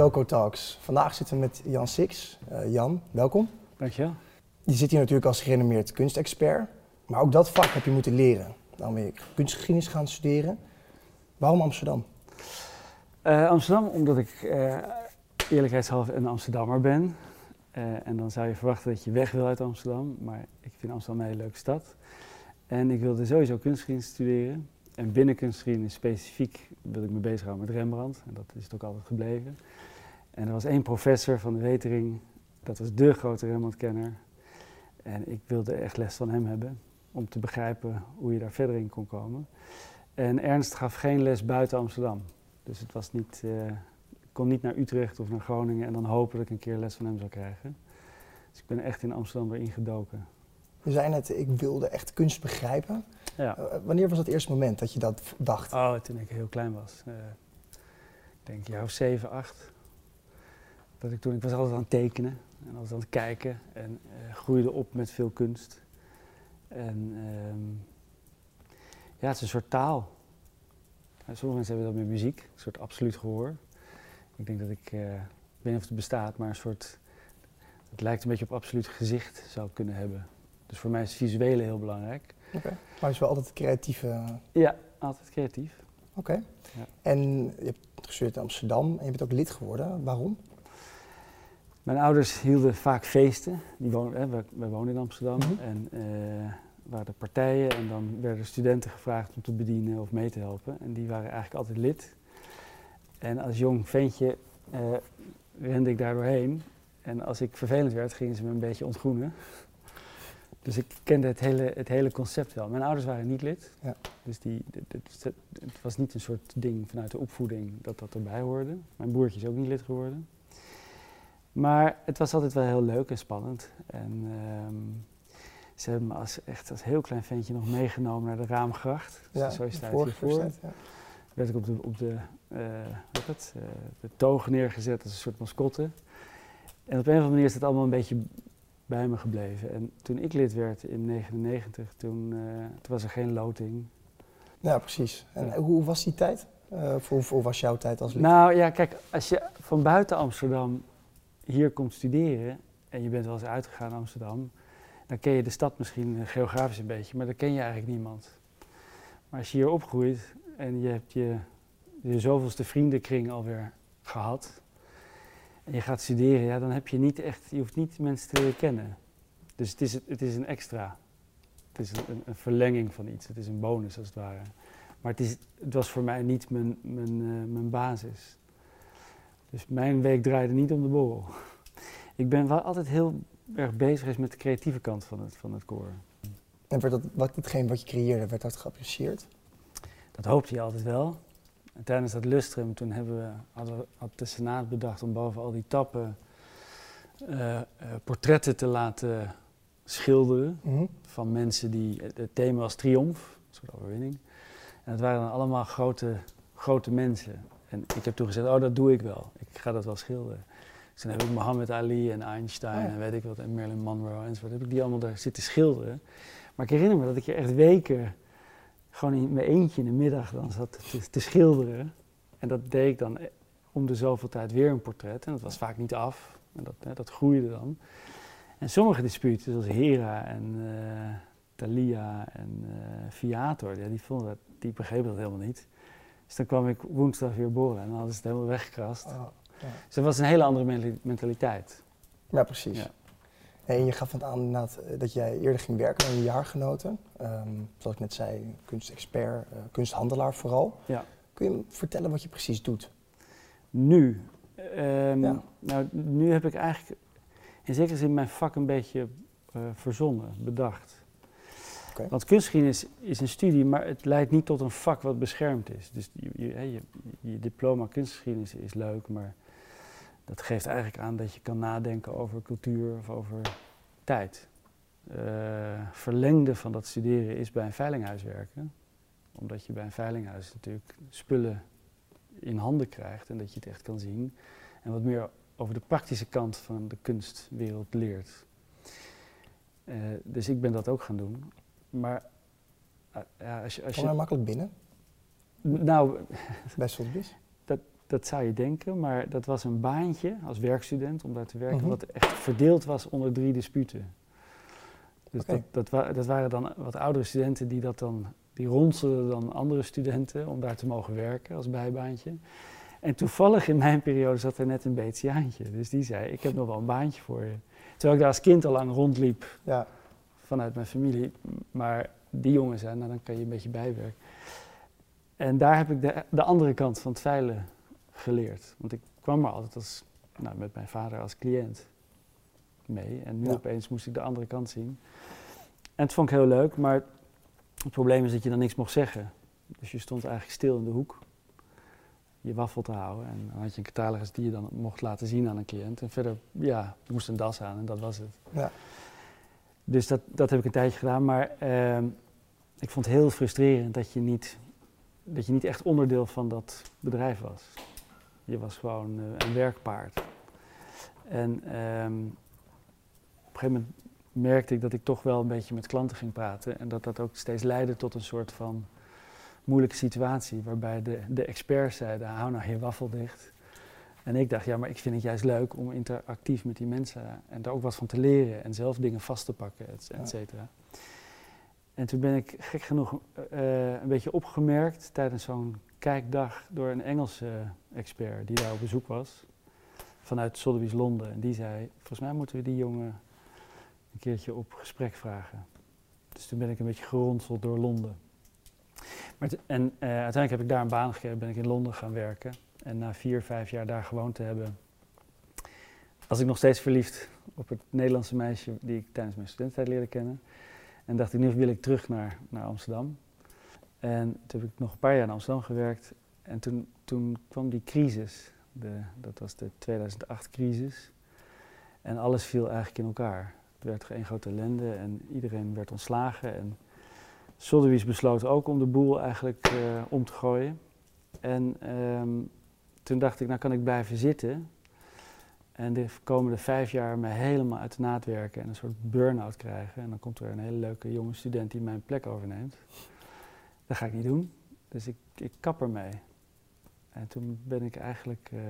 Toco Talks. Vandaag zitten we met Jan Six. Uh, Jan, welkom. Dankjewel. Je zit hier natuurlijk als gerenommeerd kunstexpert, maar ook dat vak heb je moeten leren. Dan ben je kunstgeschiedenis gaan studeren. Waarom Amsterdam? Uh, Amsterdam, omdat ik uh, eerlijkheidshalve een Amsterdammer ben. en dan zou je verwachten dat je weg wil uit Amsterdam, maar ik vind Amsterdam een hele leuke stad. En ik wilde sowieso kunstgeschiedenis studeren. En binnen kunstgeschiedenis specifiek wil ik me bezighouden met Rembrandt. En dat is het ook altijd gebleven. En er was één professor van de Wetering, dat was de grote Rembrandt-kenner. En ik wilde echt les van hem hebben, om te begrijpen hoe je daar verder in kon komen. En Ernst gaf geen les buiten Amsterdam. Dus het was niet, uh, ik kon niet naar Utrecht of naar Groningen en dan hopen dat ik een keer les van hem zou krijgen. Dus ik ben echt in Amsterdam weer ingedoken. Je zei net, ik wilde echt kunst begrijpen. Ja. Uh, wanneer was dat eerste moment dat je dat dacht? Oh, toen ik heel klein was. Uh, ik denk jaar of zeven, acht. Dat ik toen, ik was altijd aan het tekenen en altijd aan het kijken en uh, groeide op met veel kunst. En um, ja, het is een soort taal. sommige mensen hebben dat met muziek, een soort absoluut gehoor. Ik denk dat ik, ik weet niet of het bestaat, maar een soort, het lijkt een beetje op absoluut gezicht zou kunnen hebben. Dus voor mij is visuele heel belangrijk. Oké, okay. maar is wel altijd creatief? Ja, altijd creatief. Oké. Ja. En je hebt gestudeerd in Amsterdam en je bent ook lid geworden. Waarom? Mijn ouders hielden vaak feesten. Die woonden, hè, wij, wij woonden in Amsterdam. Mm -hmm. En uh, waren partijen en dan werden studenten gevraagd om te bedienen of mee te helpen. En die waren eigenlijk altijd lid. En als jong ventje uh, rende ik daar doorheen. En als ik vervelend werd, gingen ze me een beetje ontgroenen. Dus ik kende het hele, het hele concept wel. Mijn ouders waren niet lid. Ja. Dus die, het, het was niet een soort ding vanuit de opvoeding dat dat erbij hoorde. Mijn broertje is ook niet lid geworden. Maar het was altijd wel heel leuk en spannend. En um, ze hebben me als, echt als heel klein ventje nog meegenomen naar de Raamgracht. Dus ja, zo staat hiervoor. Staat, ja. Werd ik op de, op de, uh, wat het, uh, de toog neergezet als een soort mascotte. En op een of andere manier is het allemaal een beetje bij me gebleven. En toen ik lid werd in 1999, toen, uh, toen, was er geen loting. Ja, precies. En ja. hoe was die tijd? Uh, hoe, hoe, was jouw tijd als lid? Nou ja, kijk, als je van buiten Amsterdam hier komt studeren en je bent wel eens uitgegaan naar Amsterdam, dan ken je de stad misschien uh, geografisch een beetje, maar dan ken je eigenlijk niemand. Maar als je hier opgroeit en je hebt je, je zoveelste vriendenkring alweer gehad, en je gaat studeren, ja, dan heb je niet echt, je hoeft niet mensen te kennen. Dus het is, het is een extra. Het is een, een, verlenging van iets. Het is een bonus als het ware. Maar het, is, het was voor mij niet mijn, mijn, uh, mijn basis. Dus mijn week draaide niet om de borrel. Ik ben wel altijd heel erg bezig met de creatieve kant van het, van het koor. En werd dat, wat, hetgeen wat je creëerde, werd dat geapprecieerd? Dat hoopte je altijd wel. En tijdens dat lustrum toen hebben we, hadden we, had de Senaat bedacht om boven al die tappen uh, uh, portretten te laten schilderen mm -hmm. van mensen die, het thema was triomf, een soort overwinning. En het waren dan allemaal grote, grote mensen. En ik heb toen gezegd, oh dat doe ik wel, ik ga dat wel schilderen. Dus toen heb ik Muhammad Ali en Einstein oh ja. en weet ik wat, en Marilyn Monroe enzovoort, heb ik die allemaal daar zitten schilderen. Maar ik herinner me dat ik er echt weken gewoon in mijn eentje in de middag dan zat te, te, schilderen. En dat deed ik dan om de zoveel tijd weer een portret. En dat was vaak niet af. En dat, hè, dat groeide dan. En sommige disputen, zoals Hera en uh, Thalia en uh, Viator, ja, die, vonden dat, die begrepen dat helemaal niet. Dus dan kwam ik woensdag weer boren en dan hadden ze het helemaal weggekrast. Oh, ja. Dus dat was een hele andere mentaliteit. Ja, precies. Ja. En je gaf het aan dat jij eerder ging werken met een jaargenoten. Um, zoals ik net zei, kunstexpert, uh, kunsthandelaar vooral. Ja. Kun je me vertellen wat je precies doet? Nu? Um, ja. Nou, nu heb ik eigenlijk in zekere zin mijn vak een beetje uh, verzonnen, bedacht. Want kunstgeschiedenis is een studie, maar het leidt niet tot een vak wat beschermd is. Dus je, je, diploma kunstgeschiedenis is leuk, maar dat geeft eigenlijk aan dat je kan nadenken over cultuur of over tijd. Uh, verlengde van dat studeren is bij een veilinghuis werken. Omdat je bij een veilinghuis natuurlijk spullen in handen krijgt en dat je het echt kan zien. En wat meer over de praktische kant van de kunstwereld leert. Uh, dus ik ben dat ook gaan doen. Maar uh, ja, als je. Als Kom je makkelijk binnen? Nou. Bij Sotheby's? Dat, dat zou je denken, maar dat was een baantje als werkstudent om daar te werken, mhm. wat echt verdeeld was onder drie disputen. Dus dat, dat, dat, waren dan wat oudere studenten die dat dan, die ronselden dan andere studenten om daar te mogen werken als bijbaantje. En toevallig in mijn periode zat er net een BTA'ntje. Dus die zei, ik heb nog wel een baantje voor je. Terwijl ik daar als kind al lang rondliep ja. Vanuit mijn familie. Maar die jongen zei, nou dan kan je een beetje bijwerken. En daar heb ik de, de andere kant van het veilen geleerd. Want ik kwam er altijd als, nou, met mijn vader als cliënt mee. En nu opeens moest ik de andere kant zien. En het vond ik heel leuk, maar het probleem is dat je dan niks mocht zeggen. Dus je stond eigenlijk stil in de hoek je waffel te houden. En dan had je een catalogus die je dan mocht laten zien aan een cliënt. En verder, ja, moest een das aan en dat was het. Ja. Dus dat, dat heb ik een tijdje gedaan. Maar ehm, ik vond het heel frustrerend dat je, niet, dat je niet echt onderdeel van dat bedrijf was. Je was gewoon uh, een werkpaard. En ehm, op een gegeven moment merkte ik dat ik toch wel een beetje met klanten ging praten. En dat dat ook steeds leidde tot een soort van moeilijke situatie. Waarbij de, de experts zeiden, hou nou je waffel dicht. En ik dacht, ja, maar ik vind het juist leuk om interactief met die mensen en daar ook wat van te leren en zelf dingen vast te pakken, et, cetera. En toen ben ik gek genoeg uh, een beetje opgemerkt tijdens zo'n kijkdag door een Engelse expert die daar op bezoek was. Vanuit Sotheby's Londen. En die zei, volgens mij moeten we die jongen een keertje op gesprek vragen. Dus toen ben ik een beetje geronseld door Londen. Maar en uh, uiteindelijk heb ik daar een baan gekregen, ben ik in Londen gaan werken. En na vier, vijf jaar daar gewoond te hebben, was ik nog steeds verliefd op het Nederlandse meisje die ik tijdens mijn studententijd leerde kennen. En dacht ik, nu wil ik terug naar, naar Amsterdam. En toen heb ik nog een paar jaar in Amsterdam gewerkt. En toen, toen kwam die crisis, de, dat was de 2008-crisis. En alles viel eigenlijk in elkaar. Het werd geen grote ellende en iedereen werd ontslagen. En Sotheby's besloot ook om de boel eigenlijk uh, om te gooien. En um, toen dacht ik, nou kan ik blijven zitten. En de komende vijf jaar me helemaal uit de naad werken en een soort burn-out krijgen. En dan komt er een hele leuke jonge student die mijn plek overneemt. Dat ga ik niet doen. Dus ik, ik kap ermee. En toen ben ik eigenlijk, uh,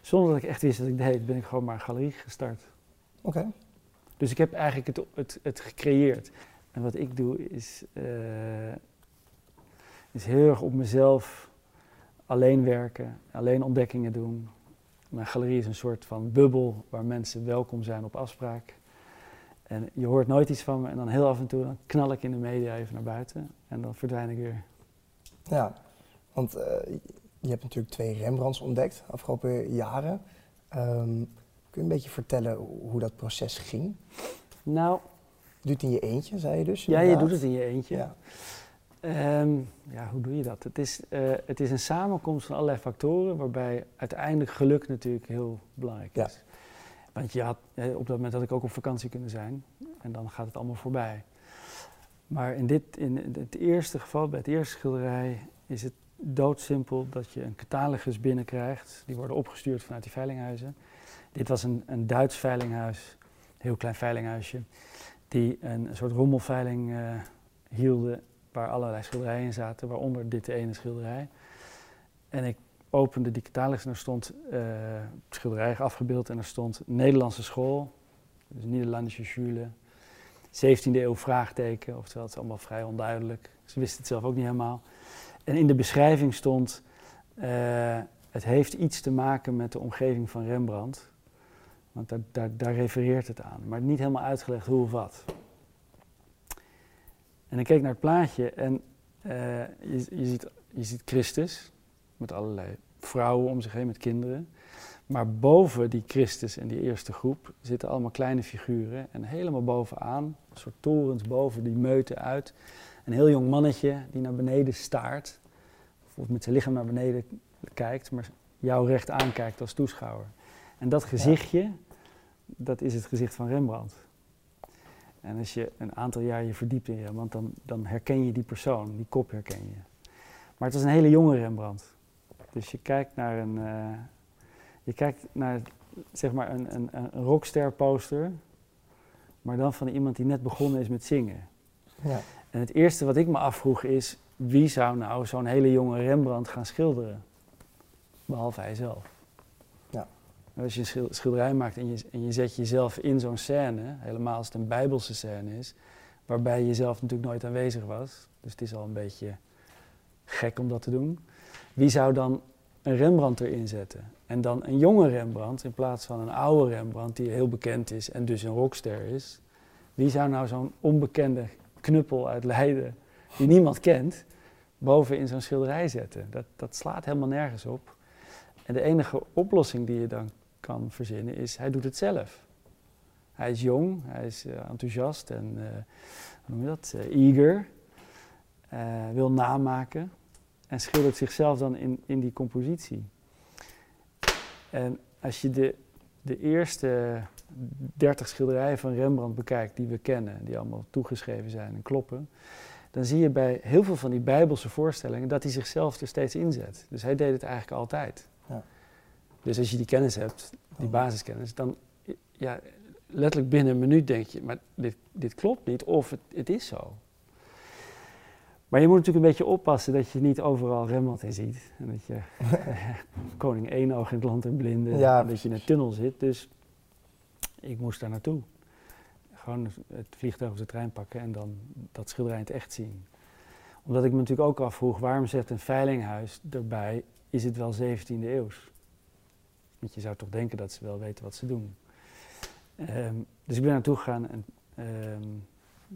zonder dat ik echt wist wat ik deed, ben ik gewoon maar een galerie gestart. Oké. Dus ik heb eigenlijk het, het, het gecreëerd. En wat ik doe is, uh, is heel erg op mezelf alleen werken, alleen ontdekkingen doen. Mijn galerie is een soort van bubbel waar mensen welkom zijn op afspraak. En je hoort nooit iets van me en dan heel af en toe dan knal ik in de media even naar buiten en dan verdwijn ik weer. Ja, want uh, je hebt natuurlijk twee Rembrandts ontdekt de afgelopen jaren. Um, kun je een beetje vertellen hoe dat proces ging? Nou, doe het in je eentje, zei je dus? Ja, je doet het in je eentje. Ja. Ehm, ja, hoe doe je dat? Het is, uh, het is een samenkomst van allerlei factoren, waarbij uiteindelijk geluk natuurlijk heel belangrijk is. Want je had, op dat moment had ik ook op vakantie kunnen zijn en dan gaat het allemaal voorbij. Maar in, dit, in het eerste geval, bij het eerste schilderij, is het doodsimpel dat je een catalogus binnenkrijgt. Die worden opgestuurd vanuit die veilinghuizen. Dit was een, een Duits veilinghuis, een heel klein veilinghuisje die een soort rommelveiling uh, hielden waar allerlei schilderijen in zaten, waaronder dit ene schilderij. En ik opende die catalogus en er stond uh, schilderij afgebeeld en er stond Nederlandse school, dus Nederlandse schule, 17e eeuw vraagteken, oftewel het is allemaal vrij onduidelijk. Ze wisten het zelf ook niet helemaal. En in de beschrijving stond, uh, het heeft iets te maken met de omgeving van Rembrandt. Want daar, daar, daar refereert het aan, maar niet helemaal uitgelegd hoe of wat. En ik keek naar het plaatje en uh, je, je, ziet, je ziet Christus met allerlei vrouwen om zich heen met kinderen. Maar boven die Christus en die eerste groep zitten allemaal kleine figuren. En helemaal bovenaan, een soort torens boven die meuten uit. Een heel jong mannetje die naar beneden staart. Of met zijn lichaam naar beneden kijkt, maar jou recht aankijkt als toeschouwer. En dat gezichtje, dat is het gezicht van Rembrandt. En als je een aantal jaar je verdiept in Rembrandt, dan, dan herken je die persoon, die kop herken je. Maar het was een hele jonge Rembrandt. Dus je kijkt naar een, uh, je kijkt naar, zeg maar een, een, een rockster poster, maar dan van iemand die net begonnen is met zingen. Ja. En het eerste wat ik me afvroeg is, wie zou nou zo'n hele jonge Rembrandt gaan schilderen? behalve hij zelf. Als je een schilderij maakt en je, en je zet jezelf in zo'n scène, helemaal als het een bijbelse scène is, waarbij je zelf natuurlijk nooit aanwezig was, dus het is al een beetje gek om dat te doen. Wie zou dan een Rembrandt erin zetten? En dan een jonge Rembrandt in plaats van een oude Rembrandt die heel bekend is en dus een rockster is. Wie zou nou zo'n onbekende knuppel uit Leiden, die niemand kent, boven in zo'n schilderij zetten? Dat, dat slaat helemaal nergens op. En de enige oplossing die je dan kan verzinnen is, hij doet het zelf. Hij is jong, hij is uh, enthousiast en hoe noem je dat? Uh, eager. wil namaken en schildert zichzelf dan in, in die compositie. En als je de, de eerste dertig schilderijen van Rembrandt bekijkt die we kennen, die allemaal toegeschreven zijn en kloppen, dan zie je bij heel veel van die bijbelse voorstellingen dat hij zichzelf er steeds inzet. Dus hij deed het eigenlijk altijd. Dus als je die kennis hebt, die basiskennis, dan ja, letterlijk binnen een minuut denk je, maar dit, dit klopt niet of het, het is zo. Maar je moet natuurlijk een beetje oppassen dat je niet overal Rembrandt in ziet. En dat je koning één oog in het land en blinde. Ja, dat je in een tunnel zit. Dus ik moest daar naartoe. Gewoon het vliegtuig of de trein pakken en dan dat schilderij in het echt zien. Omdat ik me natuurlijk ook afvroeg, waarom zegt een veilinghuis erbij, is het wel 17e eeuws? Want je zou toch denken dat ze wel weten wat ze doen. Ehm, dus ik ben naartoe gegaan en ehm,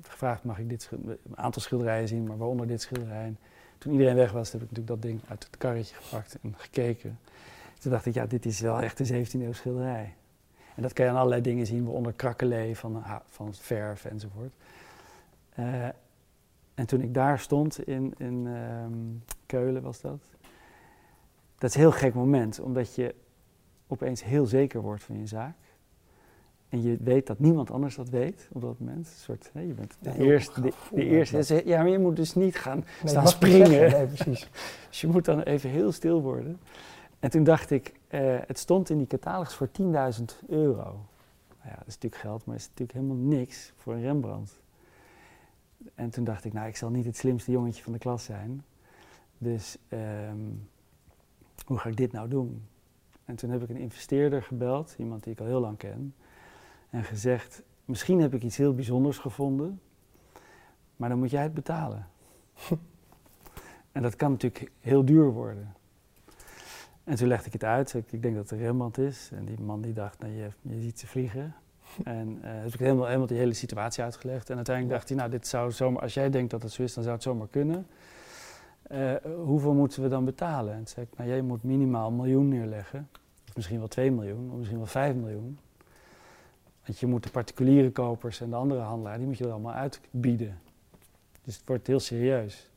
gevraagd, mag ik dit een aantal schilderijen zien, maar waaronder dit schilderij. toen iedereen weg was, heb ik natuurlijk dat ding uit het karretje gepakt en gekeken. Toen dacht ik, ja, dit is wel echt een 17e eeuw schilderij. En dat kan je aan allerlei dingen zien, waaronder krakkelee van, van verf enzovoort. Uh, en toen ik daar stond in, in um, Keulen was dat. Dat is een heel gek moment, omdat je opeens heel zeker wordt van je zaak. En je weet dat niemand anders dat weet op dat moment. Een soort, hè, je bent de eerste. De, de eerste ja, maar je moet dus niet gaan staan springen. Nee, precies. dus je moet dan even heel stil worden. En toen dacht ik, uh, het stond in die catalogus voor 10.000 euro. Nou ja, dat is natuurlijk geld, maar dat is natuurlijk helemaal niks voor een Rembrandt. En toen dacht ik, nou, ik zal niet het slimste jongetje van de klas zijn. Dus um, hoe ga ik dit nou doen? En toen heb ik een investeerder gebeld, iemand die ik al heel lang ken en gezegd: Misschien heb ik iets heel bijzonders gevonden, maar dan moet jij het betalen. en dat kan natuurlijk heel duur worden. En toen legde ik het uit. Ik, ik denk dat het Rembrandt is. En die man die dacht, nou, je, je ziet ze vliegen. En uh, heb ik helemaal, helemaal die hele situatie uitgelegd. En uiteindelijk dacht hij, nou, dit zou zomaar, als jij denkt dat het zo is, dan zou het zomaar kunnen. Uh, hoeveel moeten we dan betalen? En toen zei ik, nou, jij moet minimaal een miljoen neerleggen. Of misschien wel 2 miljoen, of misschien wel 5 miljoen. Want je moet de particuliere kopers en de andere handelaar, die moet je er allemaal uitbieden. Dus het wordt heel serieus.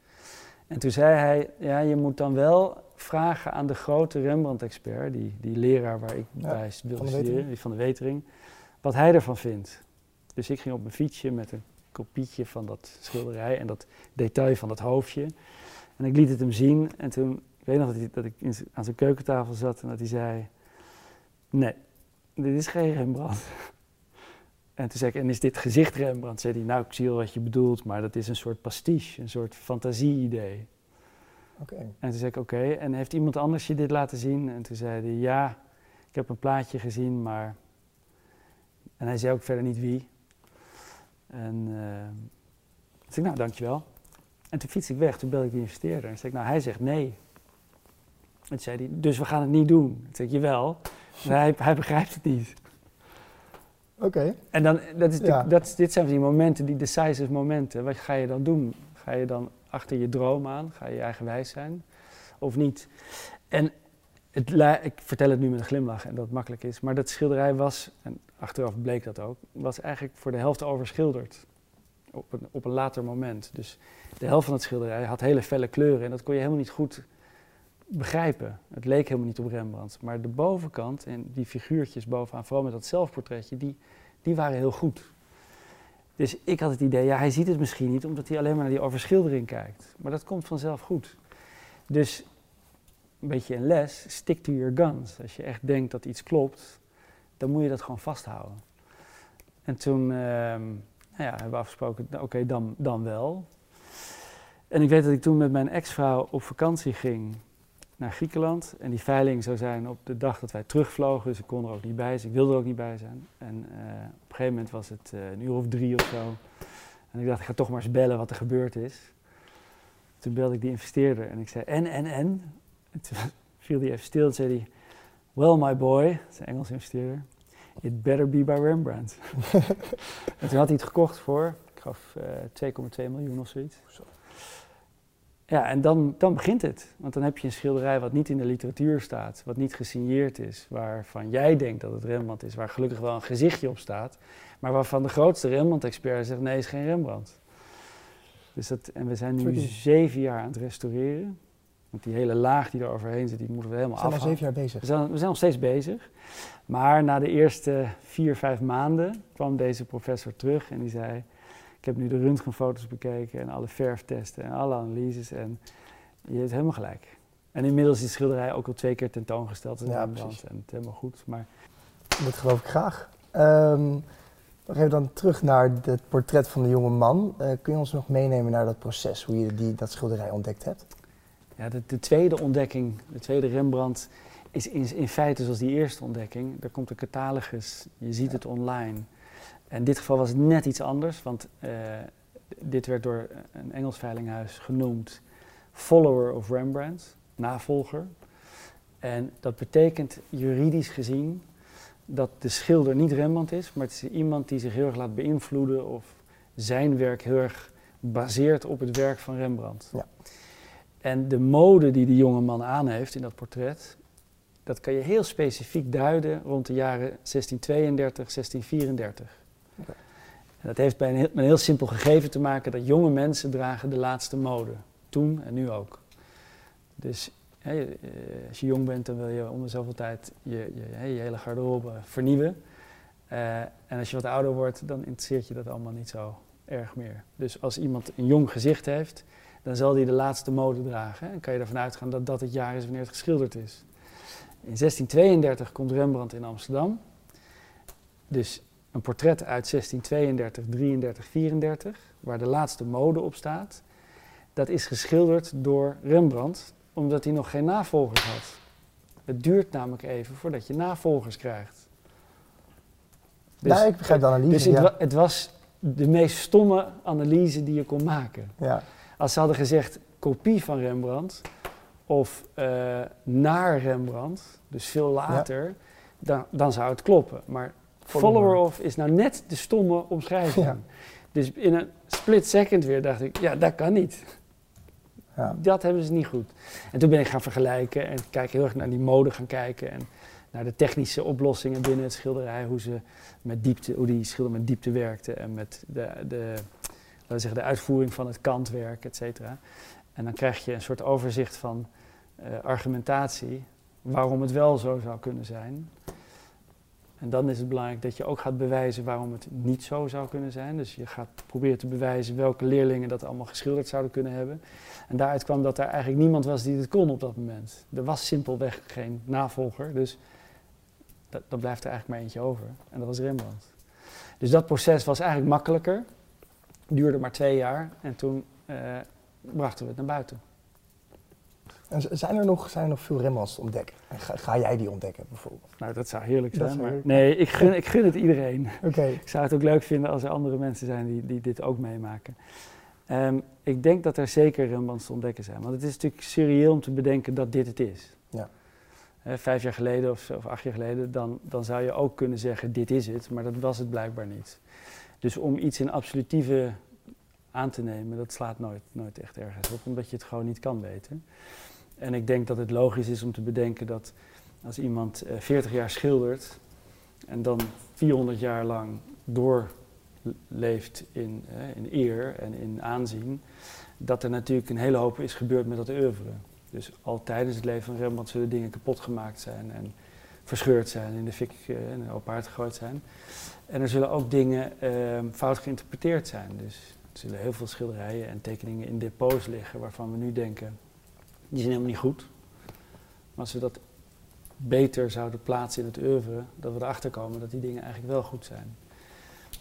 En toen zei hij, ja, je moet dan wel vragen aan de grote Rembrandt-expert, die, die leraar waar ik bij wilde studeren, die van de Wetering, wat hij ervan vindt. Dus ik ging op mijn fietsje met een kopietje van dat schilderij en dat detail van dat hoofdje. En ik liet het hem zien en toen, ik weet nog dat, hij, dat ik aan zijn keukentafel zat en dat hij zei, nee, dit is geen Rembrandt. En toen zei ik, en is dit gezicht Rembrandt? Zei hij, nou, ik zie wel wat je bedoelt, maar dat is een soort pastiche, een soort fantasie-idee. Oké. En toen zei ik, oké, en heeft iemand anders je dit laten zien? En toen zei hij, ja, ik heb een plaatje gezien, maar... En hij zei ook verder niet wie. En uh, toen zei ik, nou, dankjewel. En toen fiets ik weg, toen belde ik die investeerder. En zei ik, nou, hij zegt nee. En zei hij, dus we gaan het niet doen. Toen zei ik, jawel. Maar hij, hij begrijpt het niet. Oké. En dan, dat is dat dit zijn die momenten, die decisive momenten. Wat ga je dan doen? Ga je dan achter je droom aan? Ga je eigen wijs zijn? Of niet? En het, ik vertel het nu met een glimlach en dat het makkelijk is. Maar dat schilderij was, en achteraf bleek dat ook, was eigenlijk voor de helft overschilderd. Op een, op een later moment. Dus de helft van het schilderij had hele felle kleuren en dat kon je helemaal niet goed begrijpen. Het leek helemaal niet op Rembrandt. Maar de bovenkant en die figuurtjes bovenaan, vooral met dat zelfportretje, die, die waren heel goed. Dus ik had het idee, ja, hij ziet het misschien niet omdat hij alleen maar naar die overschildering kijkt. Maar dat komt vanzelf goed. Dus een beetje een les, stick to your guns. Als je echt denkt dat iets klopt, dan moet je dat gewoon vasthouden. En toen ehm, nou ja, hebben we afgesproken, oké, dan, dan wel. En ik weet dat ik toen met mijn ex-vrouw op vakantie ging naar Griekenland. En die veiling zou zijn op de dag dat wij terugvlogen. Dus ik kon er ook niet bij zijn. Ik wilde er ook niet bij zijn. En uh, op een gegeven moment was het uh, een uur of drie of zo. En ik dacht, ik ga toch maar eens bellen wat er gebeurd is. Toen belde ik die investeerder en ik zei, en, en, en? en toen viel die even stil en zei hij, well my boy, dat is een Engelse investeerder, it better be by Rembrandt. en toen had hij het gekocht voor, ik gaf uh, 2,2 miljoen of zoiets. Ja, en dan, dan begint het. Want dan heb je een schilderij wat niet in de literatuur staat, wat niet gesigneerd is, waarvan jij denkt dat het Rembrandt is, waar gelukkig wel een gezichtje op staat, maar waarvan de grootste Rembrandt-expert zegt nee, is geen Rembrandt. Dus dat, en we zijn nu zeven jaar aan het restaureren. Want die hele laag die er overheen zit, die moeten we helemaal af. We zijn al zeven jaar bezig. We zijn, we zijn nog steeds bezig. Maar na de eerste vier, vijf maanden kwam deze professor terug en die zei... Ik heb nu de röntgenfoto's bekeken en alle verftesten en alle analyses en je hebt helemaal gelijk. En inmiddels is de schilderij ook al twee keer tentoongesteld ja, precies. en het helemaal goed. Maar... Dat geloof ik graag. Um, nog even dan terug naar het portret van de jonge man. Uh, kun je ons nog meenemen naar dat proces, hoe je die, dat schilderij ontdekt hebt? Ja, de, de tweede ontdekking, de tweede Rembrandt, is in, in, feite zoals die eerste ontdekking. Er komt een catalogus, je ziet het online. En in dit geval was het net iets anders, want uh, dit werd door een Engels veilinghuis genoemd follower of Rembrandt, navolger. En dat betekent juridisch gezien dat de schilder niet Rembrandt is, maar het is iemand die zich heel erg laat beïnvloeden of zijn werk heel erg baseert op het werk van Rembrandt. Ja. En de mode die die jonge man aan heeft in dat portret, dat kan je heel specifiek duiden rond de jaren 1632, 1634. En dat heeft bij een heel, met een heel simpel gegeven te maken dat jonge mensen dragen de laatste mode. Toen en nu ook. Dus hè, eh, als je jong bent, dan wil je om zoveel tijd je, je, je hele garderobe vernieuwen. Uh, en als je wat ouder wordt, dan interesseert je dat allemaal niet zo erg meer. Dus als iemand een jong gezicht heeft, dan zal hij de laatste mode dragen. En kan je ervan uitgaan dat dat het jaar is wanneer het geschilderd is. In 1632 komt Rembrandt in Amsterdam. Dus een portret uit 1632, 33, 34, waar de laatste mode op staat. Dat is geschilderd door Rembrandt, omdat hij nog geen navolgers had. Het duurt namelijk even voordat je navolgers krijgt. Dus, nou, ik begrijp de analyse. Dus het, het, was de meest stomme analyse die je kon maken. Ja. Als ze hadden gezegd kopie van Rembrandt of uh, naar Rembrandt, dus veel later, dan, dan zou het kloppen. Maar follower of is nou net de stomme omschrijving. Ja. Dus in een split second weer dacht ik, ja, dat kan niet. Ja. Dat hebben ze niet goed. En toen ben ik gaan vergelijken en kijk heel erg naar die mode gaan kijken. En naar de technische oplossingen binnen het schilderij. Hoe, ze met diepte, hoe die schilder met diepte werkte en met de, de, zeggen, de uitvoering van het kantwerk, et cetera. En dan krijg je een soort overzicht van uh, argumentatie waarom het wel zo zou kunnen zijn. En dan is het belangrijk dat je ook gaat bewijzen waarom het niet zo zou kunnen zijn. Dus je gaat proberen te bewijzen welke leerlingen dat allemaal geschilderd zouden kunnen hebben. En daaruit kwam dat er eigenlijk niemand was die het kon op dat moment. Er was simpelweg geen navolger, dus dat, dan blijft er eigenlijk maar eentje over. En dat was Rembrandt. Dus dat proces was eigenlijk makkelijker. Duurde maar twee jaar en toen eh, brachten we het naar buiten. En zijn er nog, zijn er nog veel Rembrandts te ontdekken? En ga, ga, jij die ontdekken bijvoorbeeld? Nou, dat zou heerlijk zijn. maar nee, ik gun, ik gun het iedereen. Okay. Ik zou het ook leuk vinden als er andere mensen zijn die, die dit ook meemaken. Um, ik denk dat er zeker Rembrandts te ontdekken zijn. Want het is natuurlijk serieel om te bedenken dat dit het is. Ja. vijf jaar geleden of, of, acht jaar geleden, dan, dan zou je ook kunnen zeggen: dit is het, maar dat was het blijkbaar niet. Dus om iets in absolutieve aan te nemen, dat slaat nooit, nooit echt ergens op, omdat je het gewoon niet kan weten. En ik denk dat het logisch is om te bedenken dat als iemand uh, eh, 40 jaar schildert en dan 400 jaar lang doorleeft in, uh, in eer en in aanzien, dat er natuurlijk een hele hoop is gebeurd met dat oeuvre. Dus al tijdens het leven van Rembrandt zullen dingen kapot gemaakt zijn en verscheurd zijn, in de fik uh, en op aard gegooid zijn. En er zullen ook dingen ehm, fout geïnterpreteerd zijn. Dus er zullen heel veel schilderijen en tekeningen in depots liggen waarvan we nu denken, die zijn helemaal niet goed. Maar als we dat beter zouden plaatsen in het oeuvre, dat we erachter komen dat die dingen eigenlijk wel goed zijn.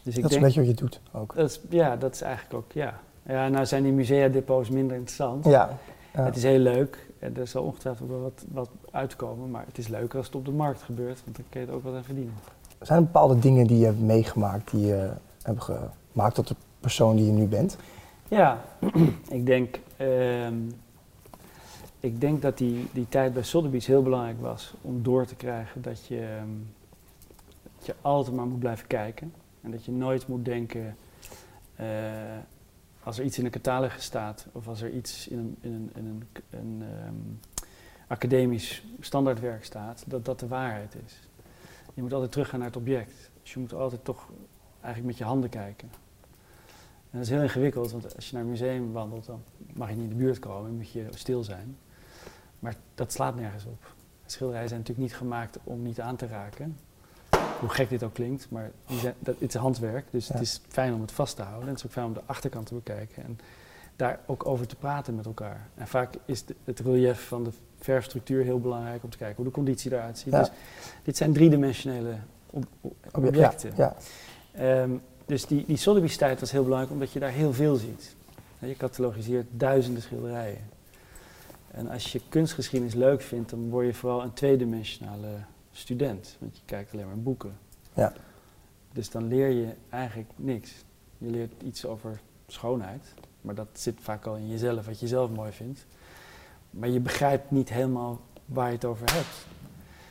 Dus ik dat is een beetje wat je doet ook. Dat is, ja, dat is eigenlijk ook, ja. Ja, nou zijn die musea-depots minder interessant. Ja. Het is heel leuk en er zal ongetwijfeld wel wat, wat uitkomen, maar het is leuker als het op de markt gebeurt, want dan kun je het ook wat aan verdienen. Zijn er bepaalde dingen die je hebt meegemaakt, die je hebben gemaakt tot de persoon die je nu bent? Ja, ik denk, ehm, ik denk dat die, die tijd bij Sotheby's heel belangrijk was om door te krijgen dat je, ehm, dat je altijd maar moet blijven kijken. En dat je nooit moet denken, uh, als er iets in een catalogus staat of als er iets in een, in een, in een, een um, academisch standaardwerk staat, dat dat de waarheid is. Je moet altijd teruggaan naar het object. Dus je moet altijd toch eigenlijk met je handen kijken. En dat is heel ingewikkeld, want als je naar een museum wandelt, dan mag je niet in de buurt komen, moet je stil zijn. Maar dat slaat nergens op. Schilderijen zijn natuurlijk niet gemaakt om niet aan te raken. Hoe gek dit ook klinkt, maar zijn, dat, het is handwerk, dus het is fijn om het vast te houden. En het is ook fijn om de achterkant te bekijken en daar ook over te praten met elkaar. En vaak is het relief van de verfstructuur heel belangrijk om te kijken hoe de conditie eruit ziet. Dus dit zijn driedimensionele ob objecten. Ja, ehm, dus die, die tijd was heel belangrijk omdat je daar heel veel ziet. Je catalogiseert duizenden schilderijen. En als je kunstgeschiedenis leuk vindt, dan word je vooral een tweedimensionale student. Want je kijkt alleen maar boeken. Ja. Dus dan leer je eigenlijk niks. Je leert iets over schoonheid, maar dat zit vaak al in jezelf, wat je zelf mooi vindt. Maar je begrijpt niet helemaal waar je het over hebt.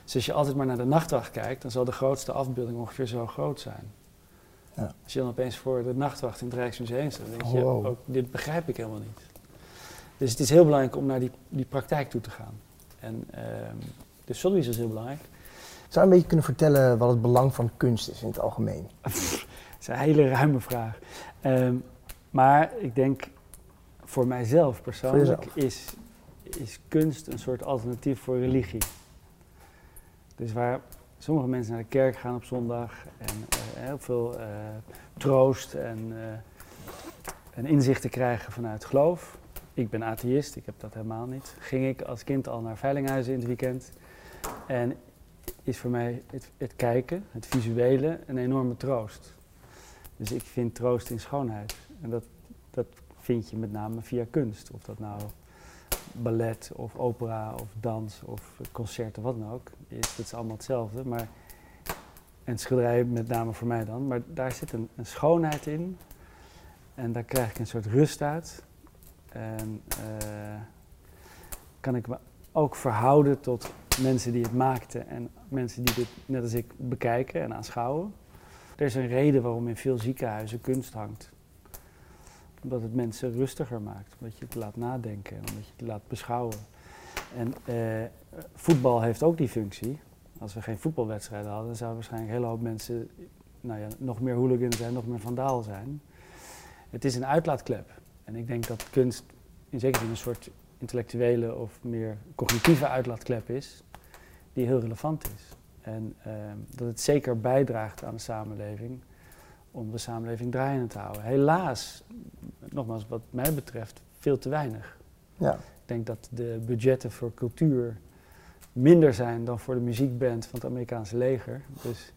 Dus als je altijd maar naar de nachtwacht kijkt, dan zal de grootste afbeelding ongeveer zo groot zijn. Ja. Als je dan opeens voor de nachtwacht in het Rijksmuseum staat, dan denk je, oh, dit begrijp ik helemaal niet. Dus het is heel belangrijk om naar die, die praktijk toe te gaan. En um, dus Sotheby's is heel belangrijk. Zou je een beetje kunnen vertellen wat het belang van kunst is in het algemeen? dat is een hele ruime vraag. Ehm, maar ik denk voor mijzelf persoonlijk is, is kunst een soort alternatief voor religie. Dus waar sommige mensen naar de kerk gaan op zondag en uh, heel veel uh, troost en, uh, en inzichten krijgen vanuit geloof. Ik ben atheïst, ik heb dat helemaal niet. Ging ik als kind al naar veilinghuizen in het weekend. En is voor mij het, het kijken, het visuele, een enorme troost. Dus ik vind troost in schoonheid. En dat, dat vind je met name via kunst. Of dat nou ballet of opera of dans of concert of wat dan ook is. Dat is allemaal hetzelfde. Maar, en schilderij met name voor mij dan. Maar daar zit een, een schoonheid in. En daar krijg ik een soort rust uit. En uh, kan ik me ook verhouden tot mensen die het maakten en mensen die dit net als ik bekijken en aanschouwen. Er is een reden waarom in veel ziekenhuizen kunst hangt. Omdat het mensen rustiger maakt, omdat je het laat nadenken en omdat je het laat beschouwen. En eh, voetbal heeft ook die functie. Als we geen voetbalwedstrijden hadden, zouden waarschijnlijk een hele hoop mensen nou ja, nog meer hooligan zijn, nog meer vandaal zijn. Het is een uitlaatklep. En ik denk dat kunst in zekere zin een soort intellectuele of meer cognitieve uitlaatklep is, die heel relevant is. En uh, dat het zeker bijdraagt aan de samenleving om de samenleving draaiende te houden. Helaas, nogmaals wat mij betreft, veel te weinig. Ja. Ik denk dat de budgetten voor cultuur minder zijn dan voor de muziekband van het Amerikaanse leger. Dus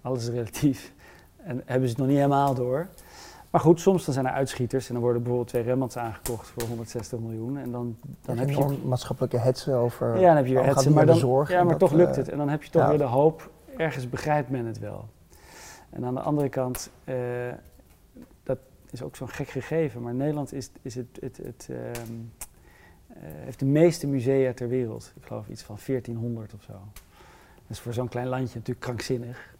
alles is relatief. En hebben ze het nog niet helemaal door. Maar goed, soms dan zijn er uitschieters en dan worden bijvoorbeeld twee Rembrandts aangekocht voor 160 miljoen. En dan, dan heb je... maatschappelijke hetsen over... Ja, dan heb je weer hetsen, maar, dan, zorg ja, maar toch lukt eh, het. En dan heb je toch weer de hoop, ergens begrijpt men het wel. En aan de andere kant, uh, dat is ook zo'n gek gegeven, maar Nederland is, is het, het, het uh, heeft de meeste musea ter wereld. Ik geloof iets van 1400 of zo. Dat is voor zo'n klein landje natuurlijk krankzinnig.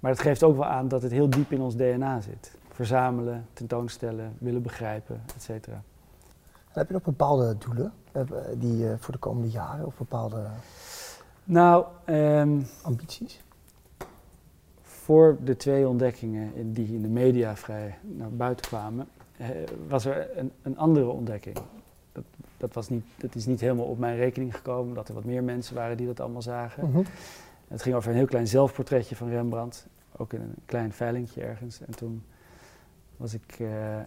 Maar het geeft ook wel aan dat het heel diep in ons DNA zit verzamelen, tentoonstellen, willen begrijpen, et cetera. Heb je nog bepaalde doelen eh, die uh, voor de komende jaren of bepaalde nou, um, ambities? Voor de twee ontdekkingen in, die in de media vrij naar buiten kwamen, uh, was er een, een, andere ontdekking. Dat, dat, was niet, dat is niet helemaal op mijn rekening gekomen, dat er wat meer mensen waren die dat allemaal zagen. Mm Het ging over een heel klein zelfportretje van Rembrandt, ook in een klein veilingje ergens. En toen was ik, uh,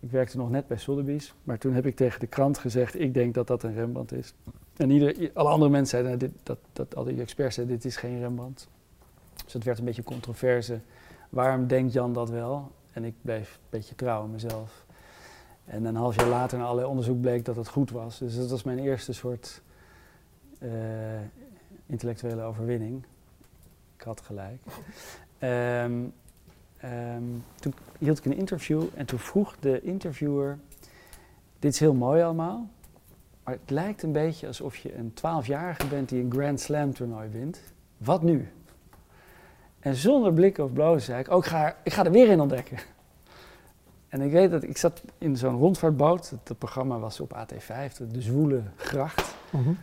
ik werkte nog net bij Sotheby's, maar toen heb ik tegen de krant gezegd, ik denk dat dat een Rembrandt is. En ieder, alle andere mensen zeiden, nou, dat, dat, al die experts zeiden, dit is geen Rembrandt. Dus het werd een beetje controverse. Waarom denkt Jan dat wel? En ik bleef een beetje trouw mezelf. En een half jaar later, na allerlei onderzoek, bleek dat het goed was. Dus dat was mijn eerste soort uh, intellectuele overwinning. Ik had gelijk. Um, um, toen hield ik een interview en toen vroeg de interviewer: Dit is heel mooi allemaal, maar het lijkt een beetje alsof je een 12-jarige bent die een Grand Slam toernooi wint. Wat nu? En zonder blik of blozen zei ik: Oh, ik ga, ik ga er weer in ontdekken. En ik weet dat ik zat in zo'n rondvaartboot. Het, programma was op AT5, de Zwoele Gracht. Mm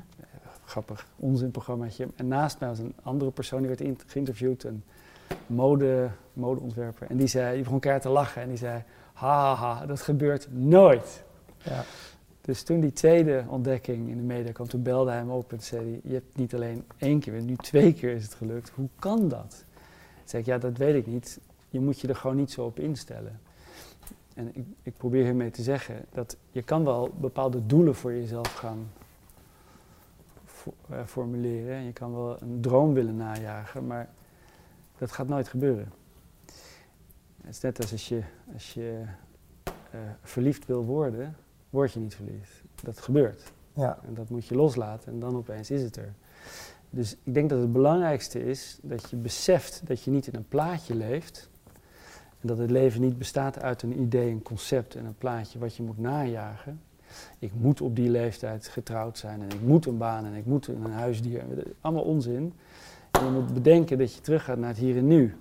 Grappig onzinprogrammaatje. En naast mij was een andere persoon die werd geïnterviewd, een mode, modeontwerper. En die zei, die begon keihard te lachen en die zei, haha, dat gebeurt nooit. Ja. Dus toen die tweede ontdekking in de media kwam, toen belde hij hem op en zei hij, je hebt niet alleen één keer, nu twee keer is het gelukt. Hoe kan dat? Toen zei ik, ja, dat weet ik niet. Je moet je er gewoon niet zo op instellen. En ik, ik probeer hiermee te zeggen dat je kan wel bepaalde doelen voor jezelf gaan uh, formuleren. Je kan wel een droom willen najagen, maar dat gaat nooit gebeuren. Het is net als als je, als je uh, verliefd wil worden, word je niet verliefd. Dat gebeurt. Ja. En dat moet je loslaten en dan opeens is het er. Dus ik denk dat het belangrijkste is dat je beseft dat je niet in een plaatje leeft, en dat het leven niet bestaat uit een idee, een concept en een plaatje wat je moet najagen. Ik moet op die leeftijd getrouwd zijn en ik moet een baan en ik moet een huisdier. Allemaal onzin. Je moet bedenken dat je teruggaat naar het hier en nu.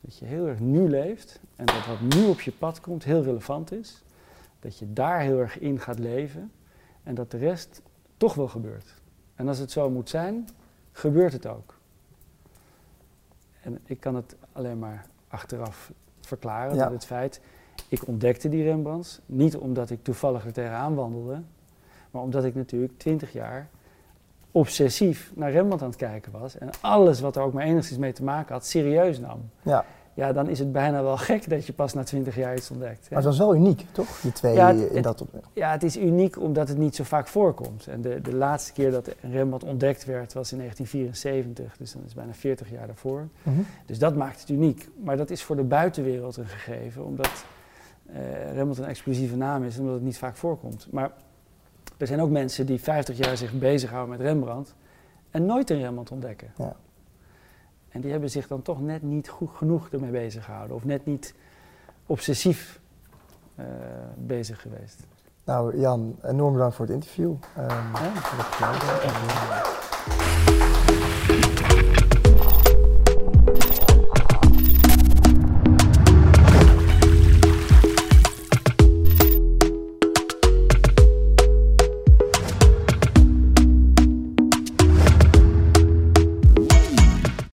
Dat je heel erg nu leeft en dat wat nu op je pad komt heel relevant is. Dat je daar heel erg in gaat leven en dat de rest toch wel gebeurt. En als het zo moet zijn, gebeurt het ook. En ik kan het alleen maar achteraf verklaren. Ja. Dat het feit, ik ontdekte die Rembrandts niet omdat ik toevallig er tegenaan wandelde, maar omdat ik natuurlijk twintig jaar obsessief naar Rembrandt aan het kijken was en alles wat er ook maar enigszins mee te maken had, serieus nam. Ja ja, dan is het bijna wel gek dat je pas na twintig jaar iets ontdekt. Maar dat is wel uniek, toch? Die twee ja, in dat opzicht. Ja, het is uniek omdat het niet zo vaak voorkomt. En de, de laatste keer dat Rembrandt ontdekt werd was in 1974, dus dan is het bijna 40 jaar daarvoor. Mhm. Dus dat maakt het uniek. Maar dat is voor de buitenwereld een gegeven, omdat uh, Rembrandt een exclusieve naam is, omdat het niet vaak voorkomt. Maar er zijn ook mensen die 50 jaar zich bezighouden met Rembrandt en nooit een Rembrandt ontdekken. Ja. En die hebben zich dan toch net niet goed genoeg ermee bezig gehouden. Of net niet obsessief uh, bezig geweest. Nou Jan, enorm bedankt voor het interview. Um, ja.